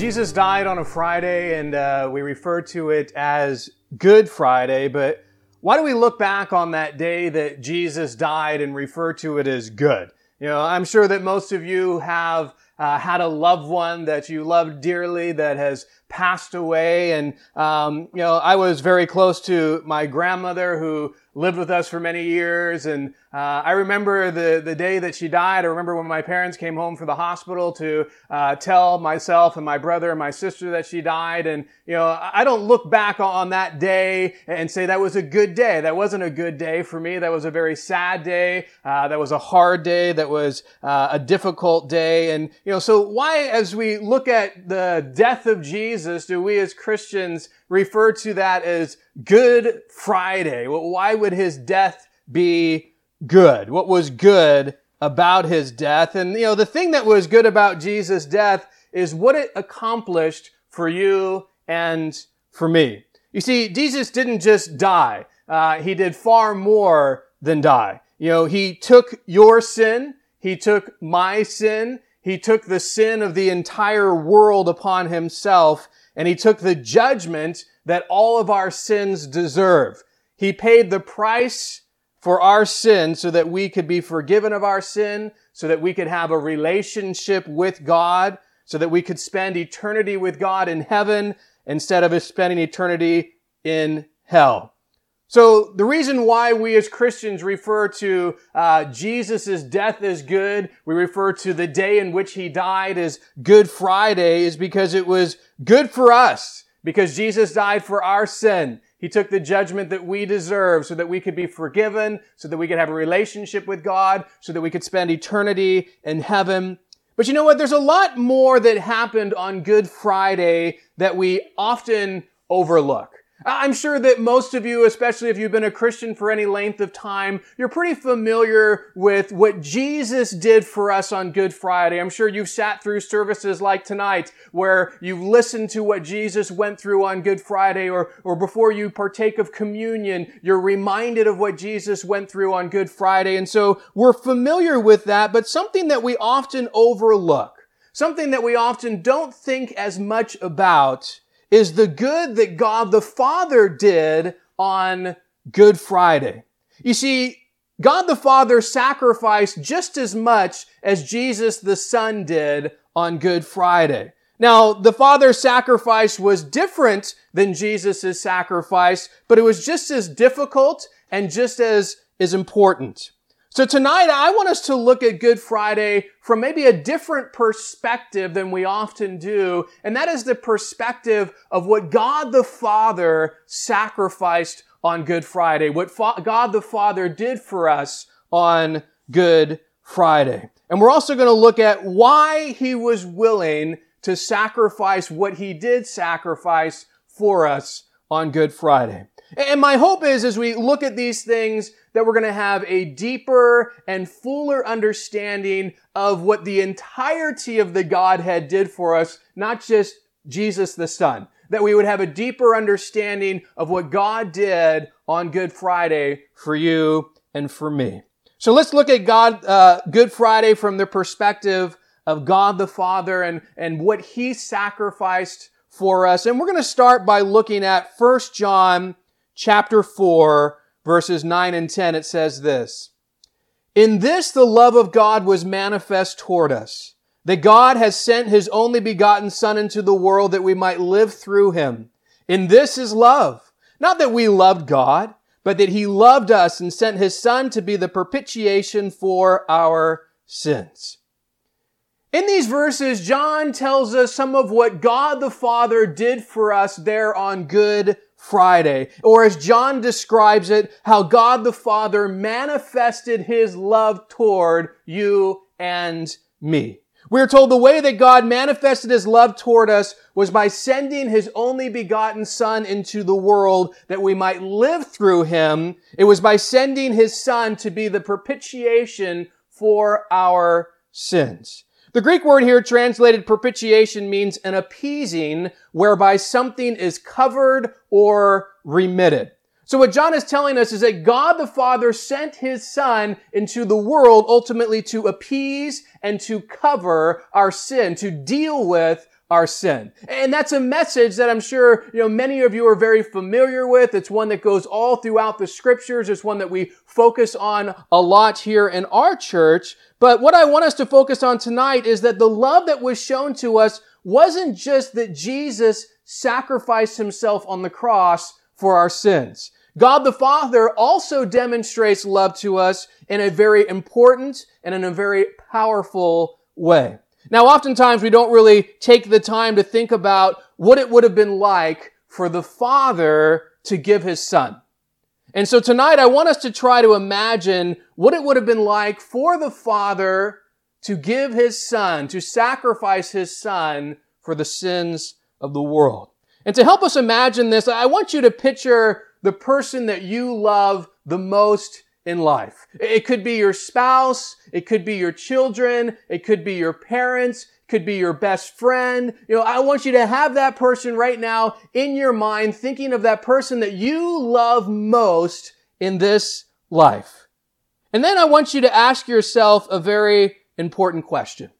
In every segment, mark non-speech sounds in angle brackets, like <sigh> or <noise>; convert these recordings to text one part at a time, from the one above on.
Jesus died on a Friday, and uh, we refer to it as Good Friday, but why do we look back on that day that Jesus died and refer to it as good? You know, I'm sure that most of you have uh, had a loved one that you loved dearly that has passed away. And, um, you know, I was very close to my grandmother who lived with us for many years. And uh, I remember the, the day that she died. I remember when my parents came home from the hospital to uh, tell myself and my brother and my sister that she died. And, you know, I don't look back on that day and say that was a good day. That wasn't a good day for me. That was a very sad day. Uh, that was a hard day. That was uh, a difficult day. And, you know, so why, as we look at the death of Jesus, do we as Christians refer to that as Good Friday? Well, why would his death be good? What was good about his death? And, you know, the thing that was good about Jesus' death is what it accomplished for you and for me. You see, Jesus didn't just die. Uh, he did far more than die. You know, he took your sin. He took my sin. He took the sin of the entire world upon himself and he took the judgment that all of our sins deserve. He paid the price for our sin so that we could be forgiven of our sin, so that we could have a relationship with God, so that we could spend eternity with God in heaven instead of spending eternity in hell. So the reason why we as Christians refer to uh, Jesus' death as good, we refer to the day in which he died as Good Friday, is because it was good for us. Because Jesus died for our sin. He took the judgment that we deserve so that we could be forgiven, so that we could have a relationship with God, so that we could spend eternity in heaven. But you know what? There's a lot more that happened on Good Friday that we often overlook. I'm sure that most of you, especially if you've been a Christian for any length of time, you're pretty familiar with what Jesus did for us on Good Friday. I'm sure you've sat through services like tonight where you've listened to what Jesus went through on Good Friday or, or before you partake of communion, you're reminded of what Jesus went through on Good Friday. And so we're familiar with that, but something that we often overlook, something that we often don't think as much about is the good that God the Father did on Good Friday. You see, God the Father sacrificed just as much as Jesus the Son did on Good Friday. Now, the Father's sacrifice was different than Jesus' sacrifice, but it was just as difficult and just as, as important. So tonight, I want us to look at Good Friday from maybe a different perspective than we often do, and that is the perspective of what God the Father sacrificed on Good Friday, what Fa- God the Father did for us on Good Friday. And we're also going to look at why He was willing to sacrifice what He did sacrifice for us on Good Friday. And my hope is as we look at these things that we're going to have a deeper and fuller understanding of what the entirety of the Godhead did for us, not just Jesus the Son. That we would have a deeper understanding of what God did on Good Friday for you and for me. So let's look at God, uh, Good Friday from the perspective of God the Father and, and what He sacrificed for us. And we're going to start by looking at 1 John chapter 4, verses 9 and 10, it says this. In this the love of God was manifest toward us, that God has sent his only begotten Son into the world that we might live through him. In this is love. Not that we loved God, but that he loved us and sent his Son to be the propitiation for our sins. In these verses, John tells us some of what God the Father did for us there on Good Friday. Or as John describes it, how God the Father manifested his love toward you and me. We are told the way that God manifested his love toward us was by sending his only begotten son into the world that we might live through him. It was by sending his son to be the propitiation for our sins. The Greek word here translated propitiation means an appeasing whereby something is covered or remitted. So what John is telling us is that God the Father sent his son into the world ultimately to appease and to cover our sin, to deal with our sin. And that's a message that I'm sure, you know, many of you are very familiar with. It's one that goes all throughout the scriptures. It's one that we focus on a lot here in our church. But what I want us to focus on tonight is that the love that was shown to us wasn't just that Jesus sacrificed himself on the cross for our sins. God the Father also demonstrates love to us in a very important and in a very powerful way. Now, oftentimes we don't really take the time to think about what it would have been like for the Father to give His Son. And so tonight I want us to try to imagine what it would have been like for the Father to give His Son, to sacrifice His Son for the sins of the world. And to help us imagine this, I want you to picture the person that you love the most in life. It could be your spouse. It could be your children. It could be your parents. It could be your best friend. You know, I want you to have that person right now in your mind, thinking of that person that you love most in this life. And then I want you to ask yourself a very important question.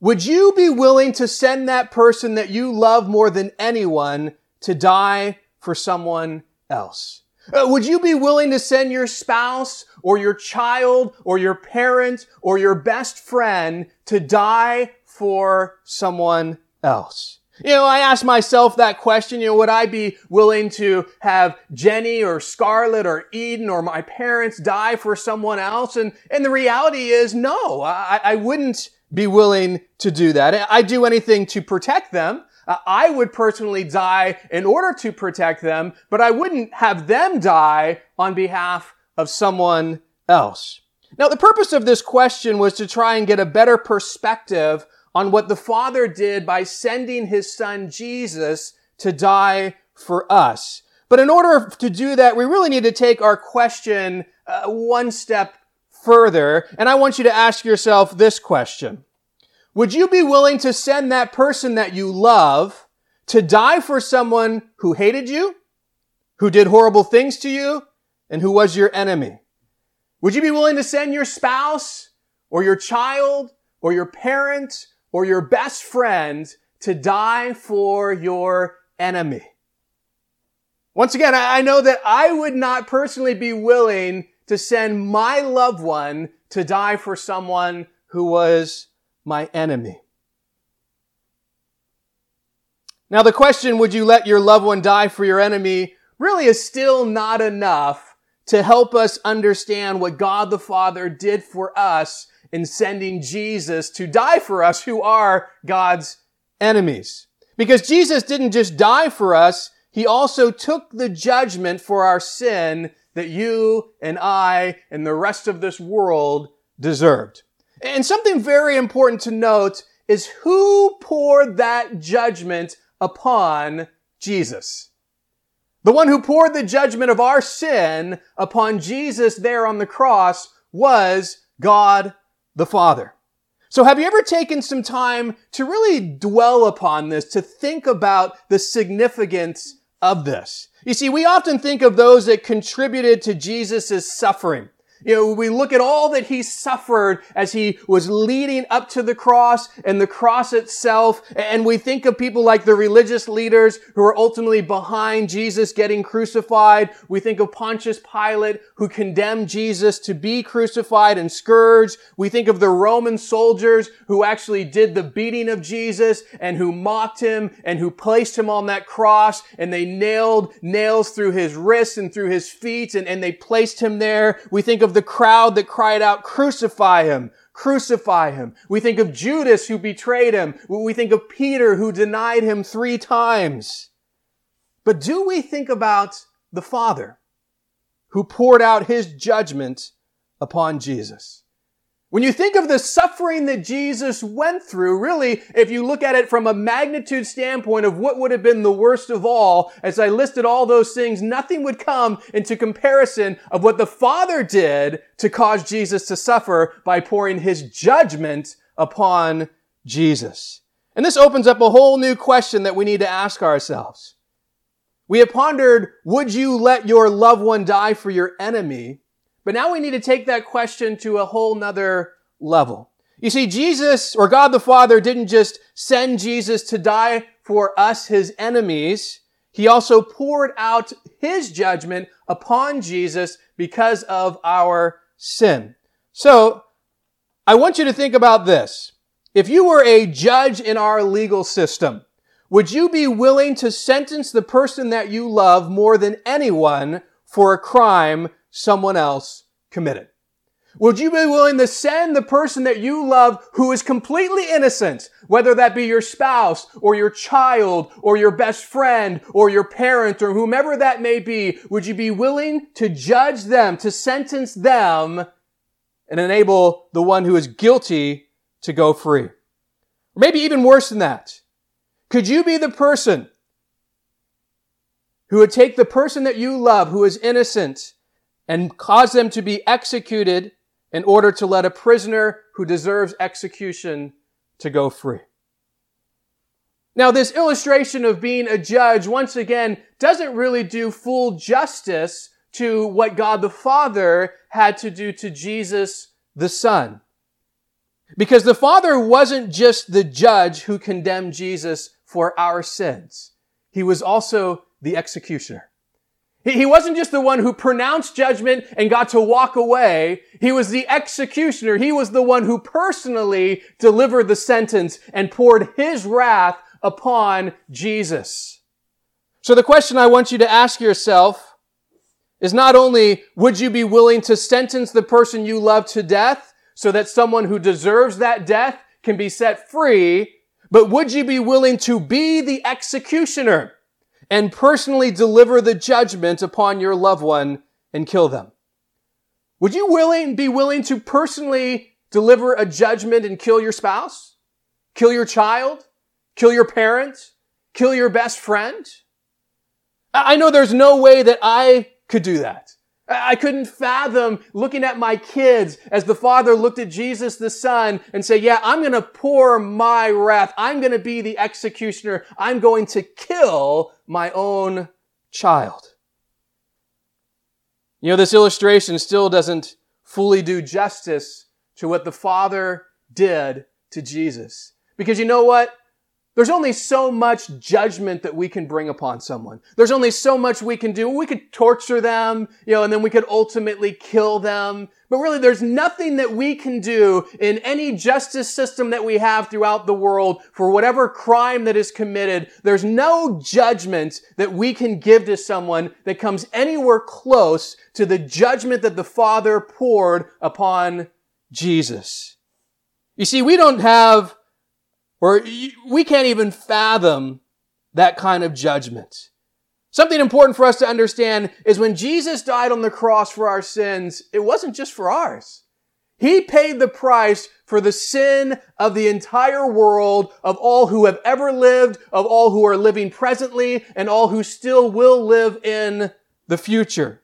Would you be willing to send that person that you love more than anyone to die for someone else? Uh, would you be willing to send your spouse or your child or your parent or your best friend to die for someone else? You know, I ask myself that question, you know, would I be willing to have Jenny or Scarlett or Eden or my parents die for someone else? And, and the reality is no, I, I wouldn't be willing to do that. I'd do anything to protect them. Uh, I would personally die in order to protect them, but I wouldn't have them die on behalf of someone else. Now, the purpose of this question was to try and get a better perspective on what the Father did by sending his son Jesus to die for us. But in order to do that, we really need to take our question uh, one step further. And I want you to ask yourself this question. Would you be willing to send that person that you love to die for someone who hated you, who did horrible things to you, and who was your enemy? Would you be willing to send your spouse or your child or your parent or your best friend to die for your enemy? Once again, I know that I would not personally be willing to send my loved one to die for someone who was my enemy. Now, the question, would you let your loved one die for your enemy, really is still not enough to help us understand what God the Father did for us in sending Jesus to die for us who are God's enemies. Because Jesus didn't just die for us, He also took the judgment for our sin that you and I and the rest of this world deserved. And something very important to note is who poured that judgment upon Jesus. The one who poured the judgment of our sin upon Jesus there on the cross was God the Father. So have you ever taken some time to really dwell upon this, to think about the significance of this? You see, we often think of those that contributed to Jesus' suffering. You know, we look at all that he suffered as he was leading up to the cross and the cross itself. And we think of people like the religious leaders who are ultimately behind Jesus getting crucified. We think of Pontius Pilate who condemned Jesus to be crucified and scourged. We think of the Roman soldiers who actually did the beating of Jesus and who mocked him and who placed him on that cross and they nailed nails through his wrists and through his feet and, and they placed him there. We think of of the crowd that cried out, crucify him, crucify him. We think of Judas who betrayed him. We think of Peter who denied him three times. But do we think about the Father who poured out his judgment upon Jesus? When you think of the suffering that Jesus went through, really, if you look at it from a magnitude standpoint of what would have been the worst of all, as I listed all those things, nothing would come into comparison of what the Father did to cause Jesus to suffer by pouring his judgment upon Jesus. And this opens up a whole new question that we need to ask ourselves. We have pondered, would you let your loved one die for your enemy? But now we need to take that question to a whole nother level. You see, Jesus or God the Father didn't just send Jesus to die for us, his enemies. He also poured out his judgment upon Jesus because of our sin. So, I want you to think about this. If you were a judge in our legal system, would you be willing to sentence the person that you love more than anyone for a crime someone else committed? Would you be willing to send the person that you love who is completely innocent, whether that be your spouse or your child or your best friend or your parent or whomever that may be, would you be willing to judge them, to sentence them and enable the one who is guilty to go free? Or maybe even worse than that. Could you be the person who would take the person that you love who is innocent and cause them to be executed in order to let a prisoner who deserves execution to go free. Now, this illustration of being a judge, once again, doesn't really do full justice to what God the Father had to do to Jesus the Son. Because the Father wasn't just the judge who condemned Jesus for our sins. He was also the executioner. He wasn't just the one who pronounced judgment and got to walk away. He was the executioner. He was the one who personally delivered the sentence and poured his wrath upon Jesus. So the question I want you to ask yourself is not only would you be willing to sentence the person you love to death so that someone who deserves that death can be set free, but would you be willing to be the executioner? And personally deliver the judgment upon your loved one and kill them? Would you willing, be willing to personally deliver a judgment and kill your spouse? Kill your child? Kill your parent? Kill your best friend? I know there's no way that I could do that. I couldn't fathom looking at my kids as the father looked at Jesus the son and say, yeah, I'm going to pour my wrath. I'm going to be the executioner. I'm going to kill my own child. You know, this illustration still doesn't fully do justice to what the father did to Jesus. Because you know what? There's only so much judgment that we can bring upon someone. There's only so much we can do. We could torture them, you know, and then we could ultimately kill them. But really, there's nothing that we can do in any justice system that we have throughout the world for whatever crime that is committed. There's no judgment that we can give to someone that comes anywhere close to the judgment that the Father poured upon Jesus. You see, we don't have or we can't even fathom that kind of judgment. Something important for us to understand is when Jesus died on the cross for our sins, it wasn't just for ours. He paid the price for the sin of the entire world, of all who have ever lived, of all who are living presently, and all who still will live in the future.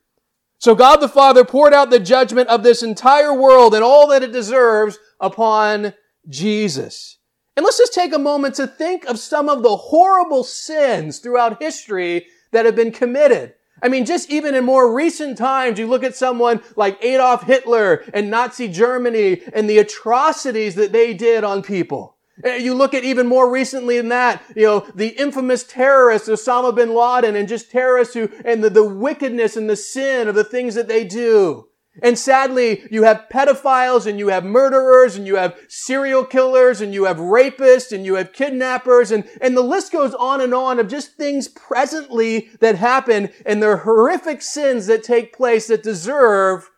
So God the Father poured out the judgment of this entire world and all that it deserves upon Jesus. And let's just take a moment to think of some of the horrible sins throughout history that have been committed. I mean, just even in more recent times, you look at someone like Adolf Hitler and Nazi Germany and the atrocities that they did on people. Eh, you look at even more recently than that, you know, the infamous terrorists, Osama bin Laden, and just terrorists who, and the, the wickedness and the sin of the things that they do. And sadly, you have pedophiles and you have murderers and you have serial killers and you have rapists and you have kidnappers and, and the list goes on and on of just things presently that happen and their horrific sins that take place that deserve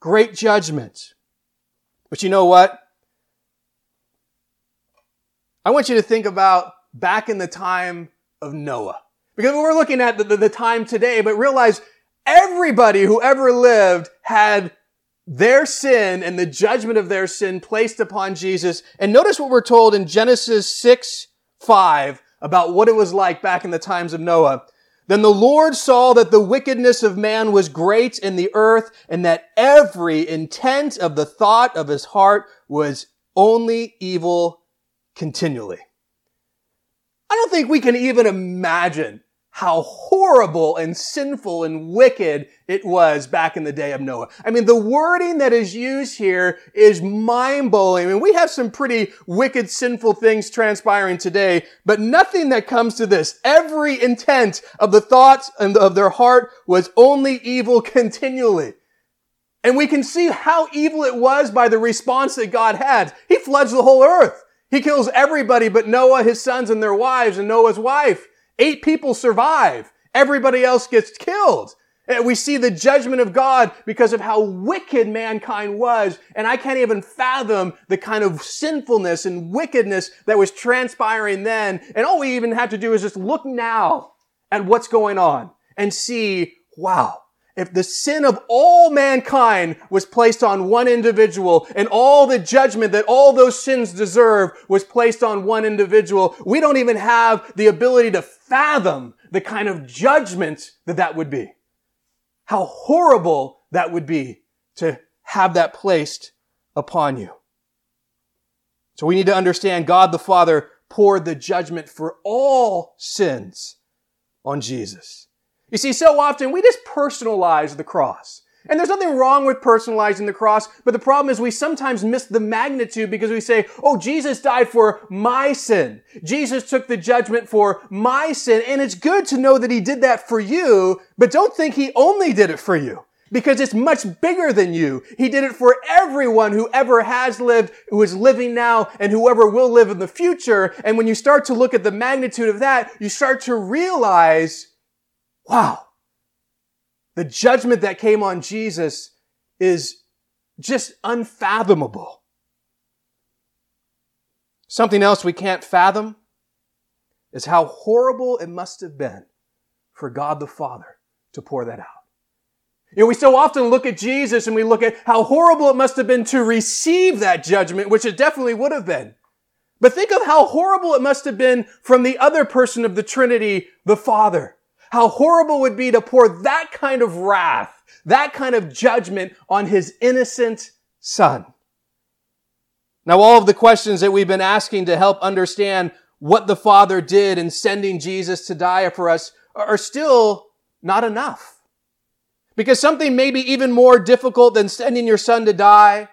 great judgment. But you know what? I want you to think about back in the time of Noah. Because we're looking at the, the, the, time today, but realize everybody who ever lived had their sin and the judgment of their sin placed upon Jesus. And notice what we're told in Genesis 6, 5 about what it was like back in the times of Noah. Then the Lord saw that the wickedness of man was great in the earth and that every intent of the thought of his heart was only evil continually. I don't think we can even imagine how horrible and sinful and wicked it was back in the day of Noah. I mean, the wording that is used here is mind-blowing. I mean, we have some pretty wicked, sinful things transpiring today, but nothing that comes to this. Every intent of the thoughts and of their heart was only evil <laughs> continually. And we can see how evil it was by the response that God had. He floods the whole earth. He kills everybody but Noah, his sons, and their wives, and Noah's wife. Eight people survive. Everybody else gets killed. And we see the judgment of God because of how wicked mankind was. And I can't even fathom the kind of sinfulness and wickedness that was transpiring then. And all we even have to do is just look now at what's going on and see, wow, if the sin of all mankind was placed on one individual and all the judgment that all those sins deserve was placed on one individual, we don't even have the ability to fathom the kind of judgment that that would be. How horrible that would be to have that placed upon you. So we need to understand God the Father poured the judgment for all sins on Jesus. You see, so often we just personalize the cross. And there's nothing wrong with personalizing the cross, but the problem is we sometimes miss the magnitude because we say, oh, Jesus died for my sin. Jesus took the judgment for my sin. And it's good to know that he did that for you, but don't think he only did it for you because it's much bigger than you. He did it for everyone who ever has lived, who is living now, and whoever will live in the future. And when you start to look at the magnitude of that, you start to realize Wow. The judgment that came on Jesus is just unfathomable. Something else we can't fathom is how horrible it must have been for God the Father to pour that out. You know, we so often look at Jesus and we look at how horrible it must have been to receive that judgment, which it definitely would have been. But think of how horrible it must have been from the other person of the Trinity, the Father. How horrible it would be to pour that kind of wrath, that kind of judgment on his innocent son. Now, all of the questions that we've been asking to help understand what the Father did in sending Jesus to die for us are still not enough. Because something maybe even more difficult than sending your son to die,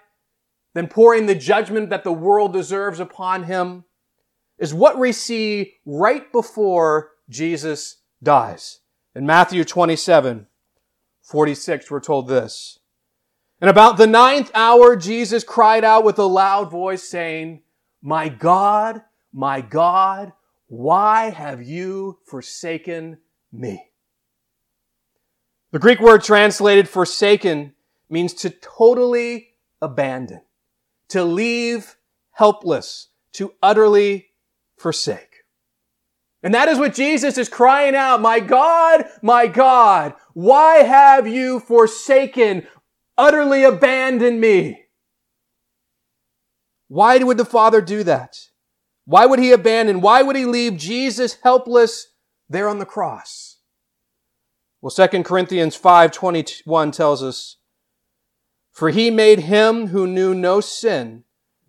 than pouring the judgment that the world deserves upon him, is what we see right before Jesus dies. In Matthew 27, 46, we're told this. And about the ninth hour, Jesus cried out with a loud voice saying, My God, my God, why have you forsaken me? The Greek word translated forsaken means to totally abandon, to leave helpless, to utterly forsake. And that is what Jesus is crying out. My God, my God, why have you forsaken, utterly abandoned me? Why would the Father do that? Why would he abandon? Why would he leave Jesus helpless there on the cross? Well, 2 Corinthians 5:21 tells us, "For he made him who knew no sin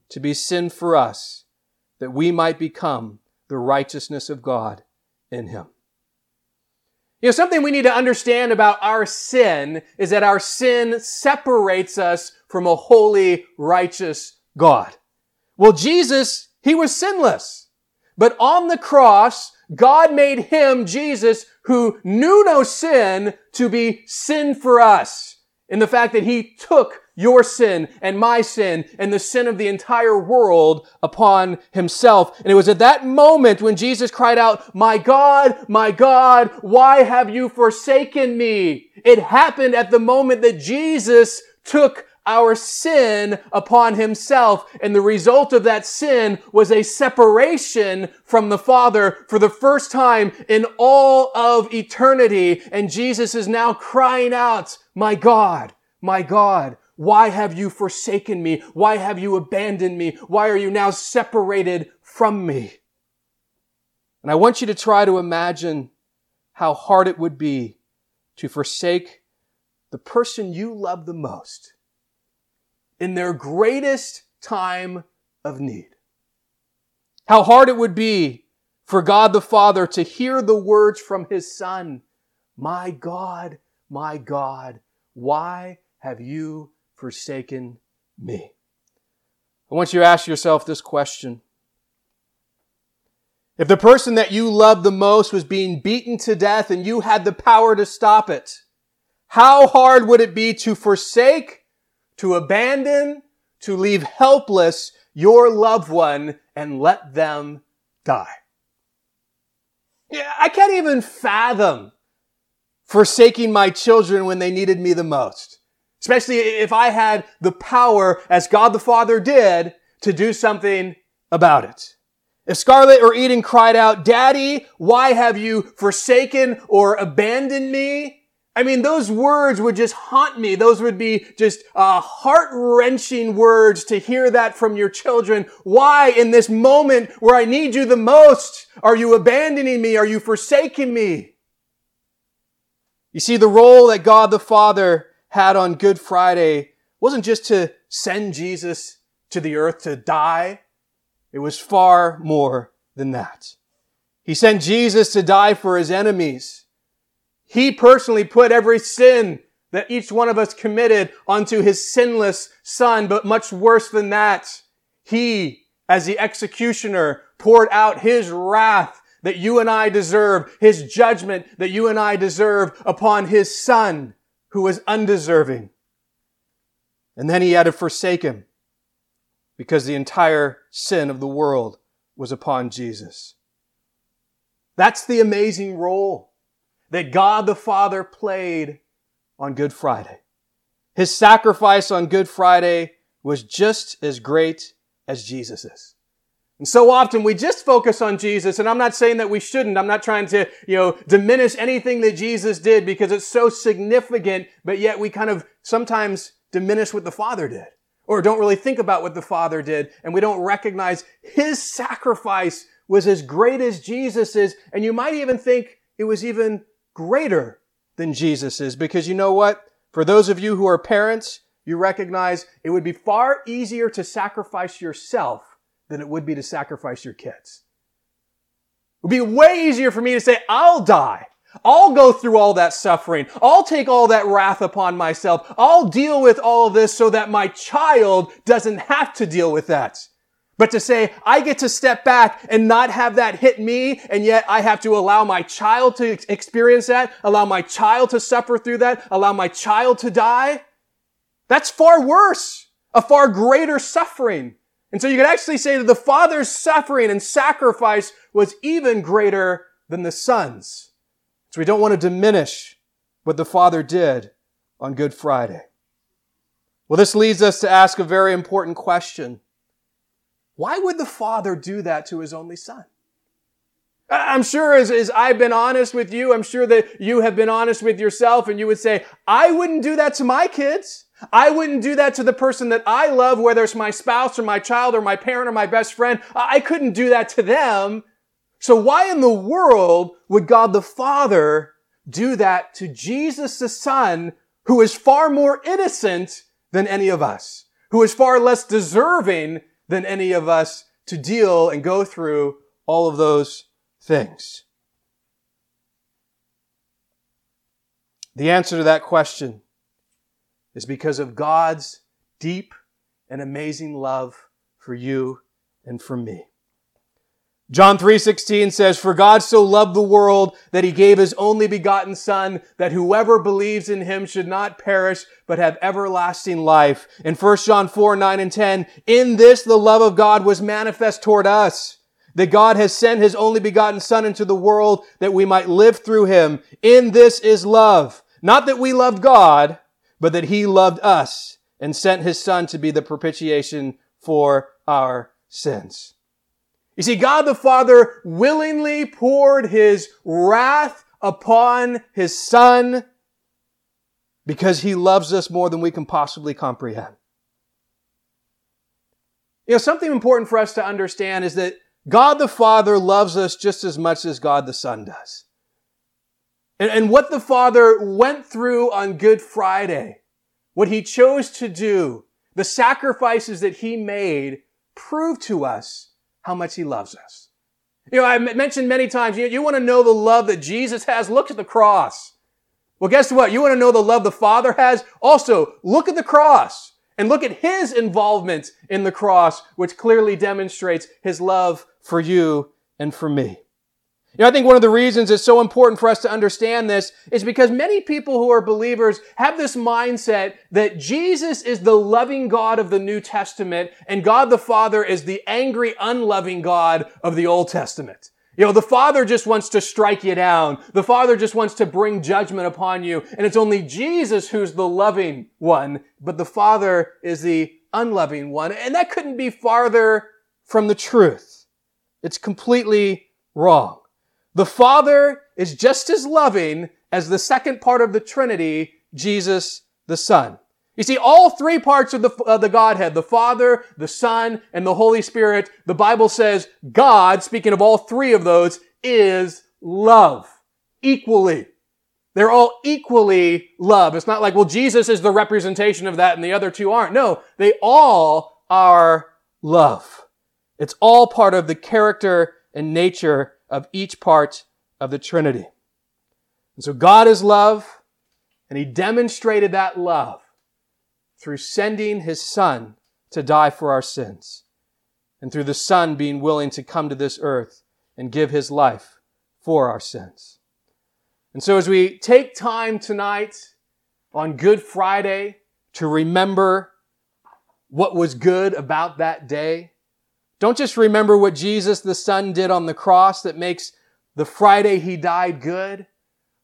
to be sin for us, that we might become the righteousness of God in him. You know, something we need to understand about our sin is that our sin separates us from a holy, righteous God. Well, Jesus, he was sinless. But on the cross, God made him, Jesus, who knew no sin, to be sin for us. In the fact that he took your sin and my sin and the sin of the entire world upon himself. And it was at that moment when Jesus cried out, my God, my God, why have you forsaken me? It happened at the moment that Jesus took our sin upon himself. And the result of that sin was a separation from the Father for the first time in all of eternity. And Jesus is now crying out, my God, my God, why have you forsaken me? Why have you abandoned me? Why are you now separated from me? And I want you to try to imagine how hard it would be to forsake the person you love the most in their greatest time of need. How hard it would be for God the Father to hear the words from His Son, My God, my God, why have you forsaken me? I want you to ask yourself this question. If the person that you loved the most was being beaten to death and you had the power to stop it, how hard would it be to forsake to abandon, to leave helpless your loved one and let them die. Yeah, I can't even fathom forsaking my children when they needed me the most. Especially if I had the power, as God the Father did, to do something about it. If Scarlet or Eden cried out, Daddy, why have you forsaken or abandoned me? I mean, those words would just haunt me. Those would be just uh, heart-wrenching words to hear that from your children. Why, in this moment where I need you the most, are you abandoning me? Are you forsaking me? You see, the role that God the Father had on Good Friday wasn't just to send Jesus to the earth to die. It was far more than that. He sent Jesus to die for his enemies. He personally put every sin that each one of us committed onto his sinless son. But much worse than that, he, as the executioner, poured out his wrath that you and I deserve, his judgment that you and I deserve upon his son who was undeserving. And then he had to forsake him because the entire sin of the world was upon Jesus. That's the amazing role that God the Father played on Good Friday. His sacrifice on Good Friday was just as great as Jesus's. And so often we just focus on Jesus, and I'm not saying that we shouldn't. I'm not trying to, you know, diminish anything that Jesus did because it's so significant, but yet we kind of sometimes diminish what the Father did. Or don't really think about what the Father did, and we don't recognize His sacrifice was as great as Jesus's, and you might even think it was even greater than Jesus is. Because you know what? For those of you who are parents, you recognize it would be far easier to sacrifice yourself than it would be to sacrifice your kids. It would be way easier for me to say, I'll die. I'll go through all that suffering. I'll take all that wrath upon myself. I'll deal with all of this so that my child doesn't have to deal with that. But to say, I get to step back and not have that hit me, and yet I have to allow my child to experience that, allow my child to suffer through that, allow my child to die, that's far worse, a far greater suffering. And so you could actually say that the father's suffering and sacrifice was even greater than the son's. So we don't want to diminish what the father did on Good Friday. Well, this leads us to ask a very important question. Why would the Father do that to his only Son? I'm sure as, as I've been honest with you, I'm sure that you have been honest with yourself and you would say, I wouldn't do that to my kids. I wouldn't do that to the person that I love, whether it's my spouse or my child or my parent or my best friend. I couldn't do that to them. So why in the world would God the Father do that to Jesus the Son, who is far more innocent than any of us, who is far less deserving than any of us to deal and go through all of those things? The answer to that question is because of God's deep and amazing love for you and for me. John 3:16 says, "For God so loved the world that he gave his only begotten son that whoever believes in him should not perish but have everlasting life." In 1 John 4, 9 and 10, "In this the love of God was manifest toward us, that God has sent his only begotten son into the world that we might live through him. In this is love, not that we loved God, but that he loved us and sent his son to be the propitiation for our sins. You see, God the Father willingly poured his wrath upon his son because he loves us more than we can possibly comprehend. You know, something important for us to understand is that God the Father loves us just as much as God the Son does. And, and what the Father went through on Good Friday, what he chose to do, the sacrifices that he made, prove to us how much he loves us. You know, I mentioned many times, you, you want to know the love that Jesus has? Look at the cross. Well, guess what? You want to know the love the Father has? Also, look at the cross and look at his involvement in the cross, which clearly demonstrates his love for you and for me. You know, I think one of the reasons it's so important for us to understand this is because many people who are believers have this mindset that Jesus is the loving God of the New Testament and God the Father is the angry, unloving God of the Old Testament. You know, the Father just wants to strike you down. The Father just wants to bring judgment upon you. And it's only Jesus who's the loving one, but the Father is the unloving one. And that couldn't be farther from the truth. It's completely wrong. The Father is just as loving as the second part of the Trinity, Jesus the Son. You see, all three parts of the, of the Godhead, the Father, the Son, and the Holy Spirit, the Bible says God, speaking of all three of those, is love. Equally. They're all equally love. It's not like, well, Jesus is the representation of that and the other two aren't. No, they all are love. It's all part of the character and nature of each part of the Trinity. And so God is love, and He demonstrated that love through sending his son to die for our sins, and through the son being willing to come to this earth and give his life for our sins. And so as we take time tonight on Good Friday to remember what was good about that day, don't just remember what Jesus the Son did on the cross that makes the Friday he died good.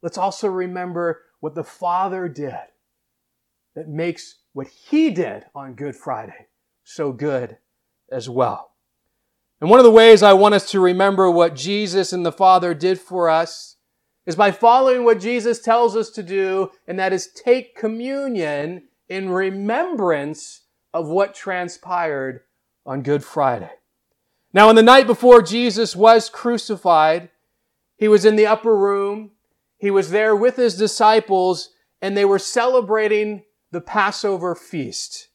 Let's also remember what the Father did that makes what he did on Good Friday so good as well. And one of the ways I want us to remember what Jesus and the Father did for us is by following what Jesus tells us to do, and that is take communion in remembrance of what transpired on Good Friday. Now, on the night before Jesus was crucified, he was in the upper room. He was there with his disciples, and they were celebrating the Passover feast.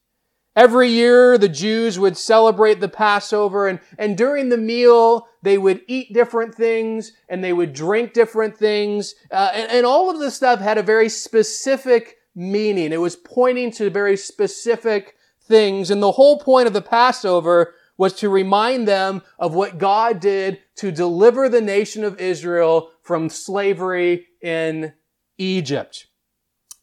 Every year, the Jews would celebrate the Passover, and, and during the meal, they would eat different things and they would drink different things. Uh, and, and all of this stuff had a very specific meaning. It was pointing to very specific things. And the whole point of the Passover was to remind them of what God did to deliver the nation of Israel from slavery in Egypt.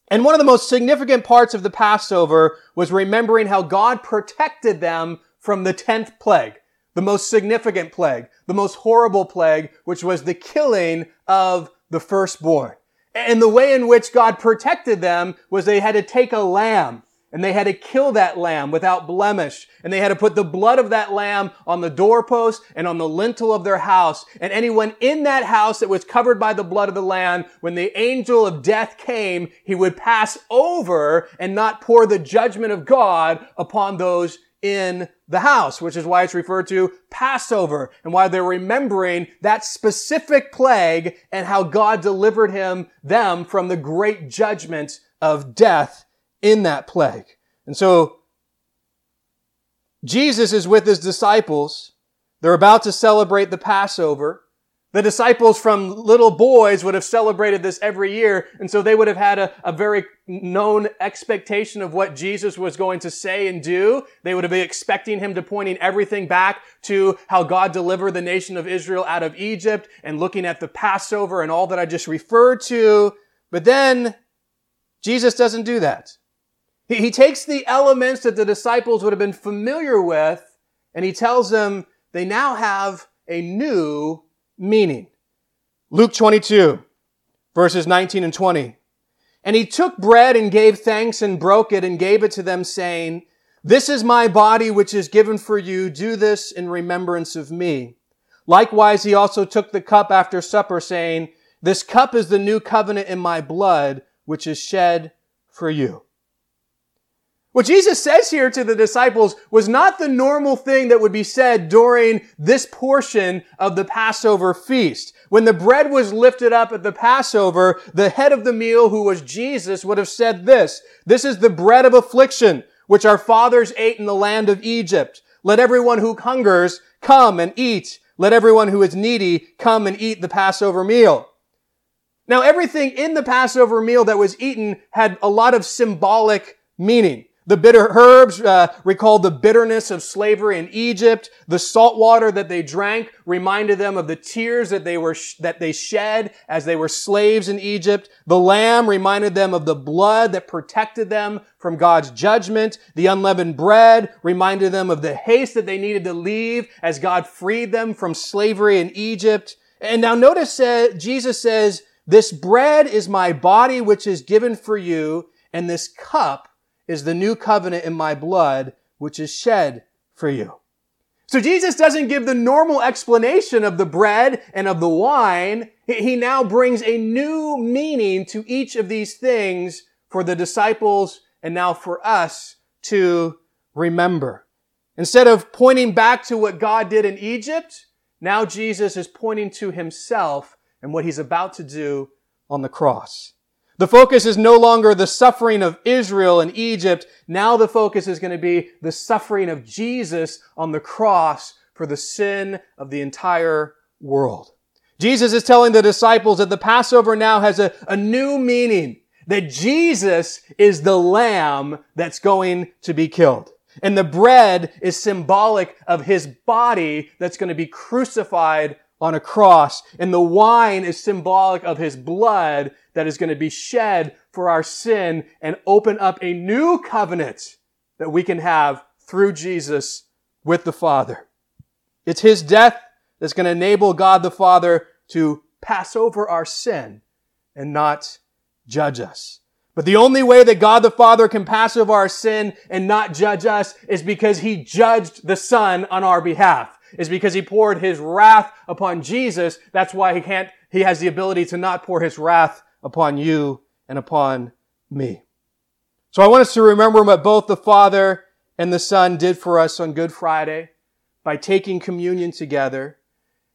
And one of the most significant parts of the Passover was remembering how God protected them from the tenth plague, the most significant plague, the most horrible plague, which was the killing of the firstborn. And the way in which God protected them was they had to take a lamb and they had to kill that lamb without blemish. And they had to put the blood of that lamb on the doorpost and on the lintel of their house. And anyone in that house that was covered by the blood of the lamb, when the angel of death came, he would pass over and not pour the judgment of God upon those in the house, which is why it's referred to Passover and why they're remembering that specific plague and how God delivered him, them from the great judgment of death in that plague. And so Jesus is with his disciples. They're about to celebrate the Passover. The disciples from little boys would have celebrated this every year, and so they would have had a, a, very known expectation of what Jesus was going to say and do. They would have been expecting him to pointing everything back to how God delivered the nation of Israel out of Egypt and looking at the Passover and all that I just referred to. But then Jesus doesn't do that. He, he takes the elements that the disciples would have been familiar with and he tells them they now have a new meaning. Luke 22, verses 19 and 20. And he took bread and gave thanks and broke it and gave it to them saying, This is my body which is given for you. Do this in remembrance of me. Likewise, he also took the cup after supper saying, This cup is the new covenant in my blood, which is shed for you. What Jesus says here to the disciples was not the normal thing that would be said during this portion of the Passover feast. When the bread was lifted up at the Passover, the head of the meal, who was Jesus, would have said this, This is the bread of affliction, which our fathers ate in the land of Egypt. Let everyone who hungers come and eat. Let everyone who is needy come and eat the Passover meal. Now, everything in the Passover meal that was eaten had a lot of symbolic meaning. The bitter herbs uh, recalled the bitterness of slavery in Egypt. The salt water that they drank reminded them of the tears that they were sh- that they shed as they were slaves in Egypt. The lamb reminded them of the blood that protected them from God's judgment. The unleavened bread reminded them of the haste that they needed to leave as God freed them from slavery in Egypt. And now notice uh, Jesus says, "This bread is my body, which is given for you, and this cup." Is the new covenant in my blood, which is shed for you. So Jesus doesn't give the normal explanation of the bread and of the wine. He now brings a new meaning to each of these things for the disciples and now for us to remember. Instead of pointing back to what God did in Egypt, now Jesus is pointing to himself and what he's about to do on the cross. The focus is no longer the suffering of Israel and Egypt. Now the focus is going to be the suffering of Jesus on the cross for the sin of the entire world. Jesus is telling the disciples that the Passover now has a, a new meaning, that Jesus is the lamb that's going to be killed. And the bread is symbolic of his body that's going to be crucified on a cross. And the wine is symbolic of his blood that is going to be shed for our sin and open up a new covenant that we can have through Jesus with the Father. It's his death that's going to enable God the Father to pass over our sin and not judge us. But the only way that God the Father can pass over our sin and not judge us is because he judged the Son on our behalf. Is because he poured his wrath upon Jesus. That's why he can't, he has the ability to not pour his wrath upon you and upon me. So I want us to remember what both the Father and the Son did for us on Good Friday by taking communion together.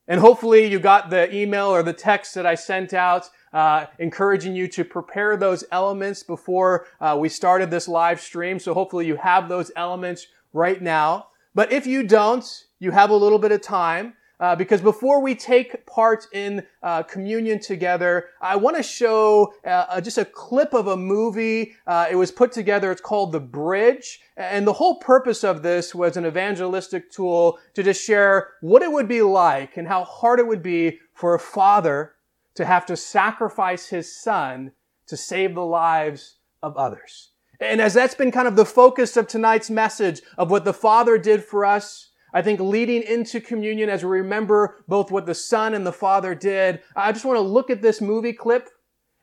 And hopefully you got the email or the text that I sent out uh, encouraging you to prepare those elements before uh, we started this live stream. So hopefully you have those elements right now. But if you don't, you have a little bit of time. Uh, because before we take part in uh, communion together, I want to show uh, just a clip of a movie. Uh, it was put together. It's called The Bridge. And the whole purpose of this was an evangelistic tool to just share what it would be like and how hard it would be for a father to have to sacrifice his son to save the lives of others. And as that's been kind of the focus of tonight's message of what the Father did for us, I think leading into communion as we remember both what the Son and the Father did, I just want to look at this movie clip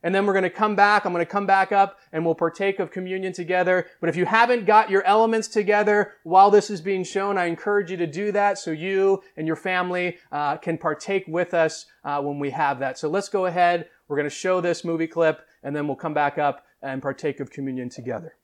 and then we're going to come back. I'm going to come back up and we'll partake of communion together. But if you haven't got your elements together while this is being shown, I encourage you to do that so you and your family uh, can partake with us uh, when we have that. So let's go ahead. We're going to show this movie clip and then we'll come back up and partake of communion together.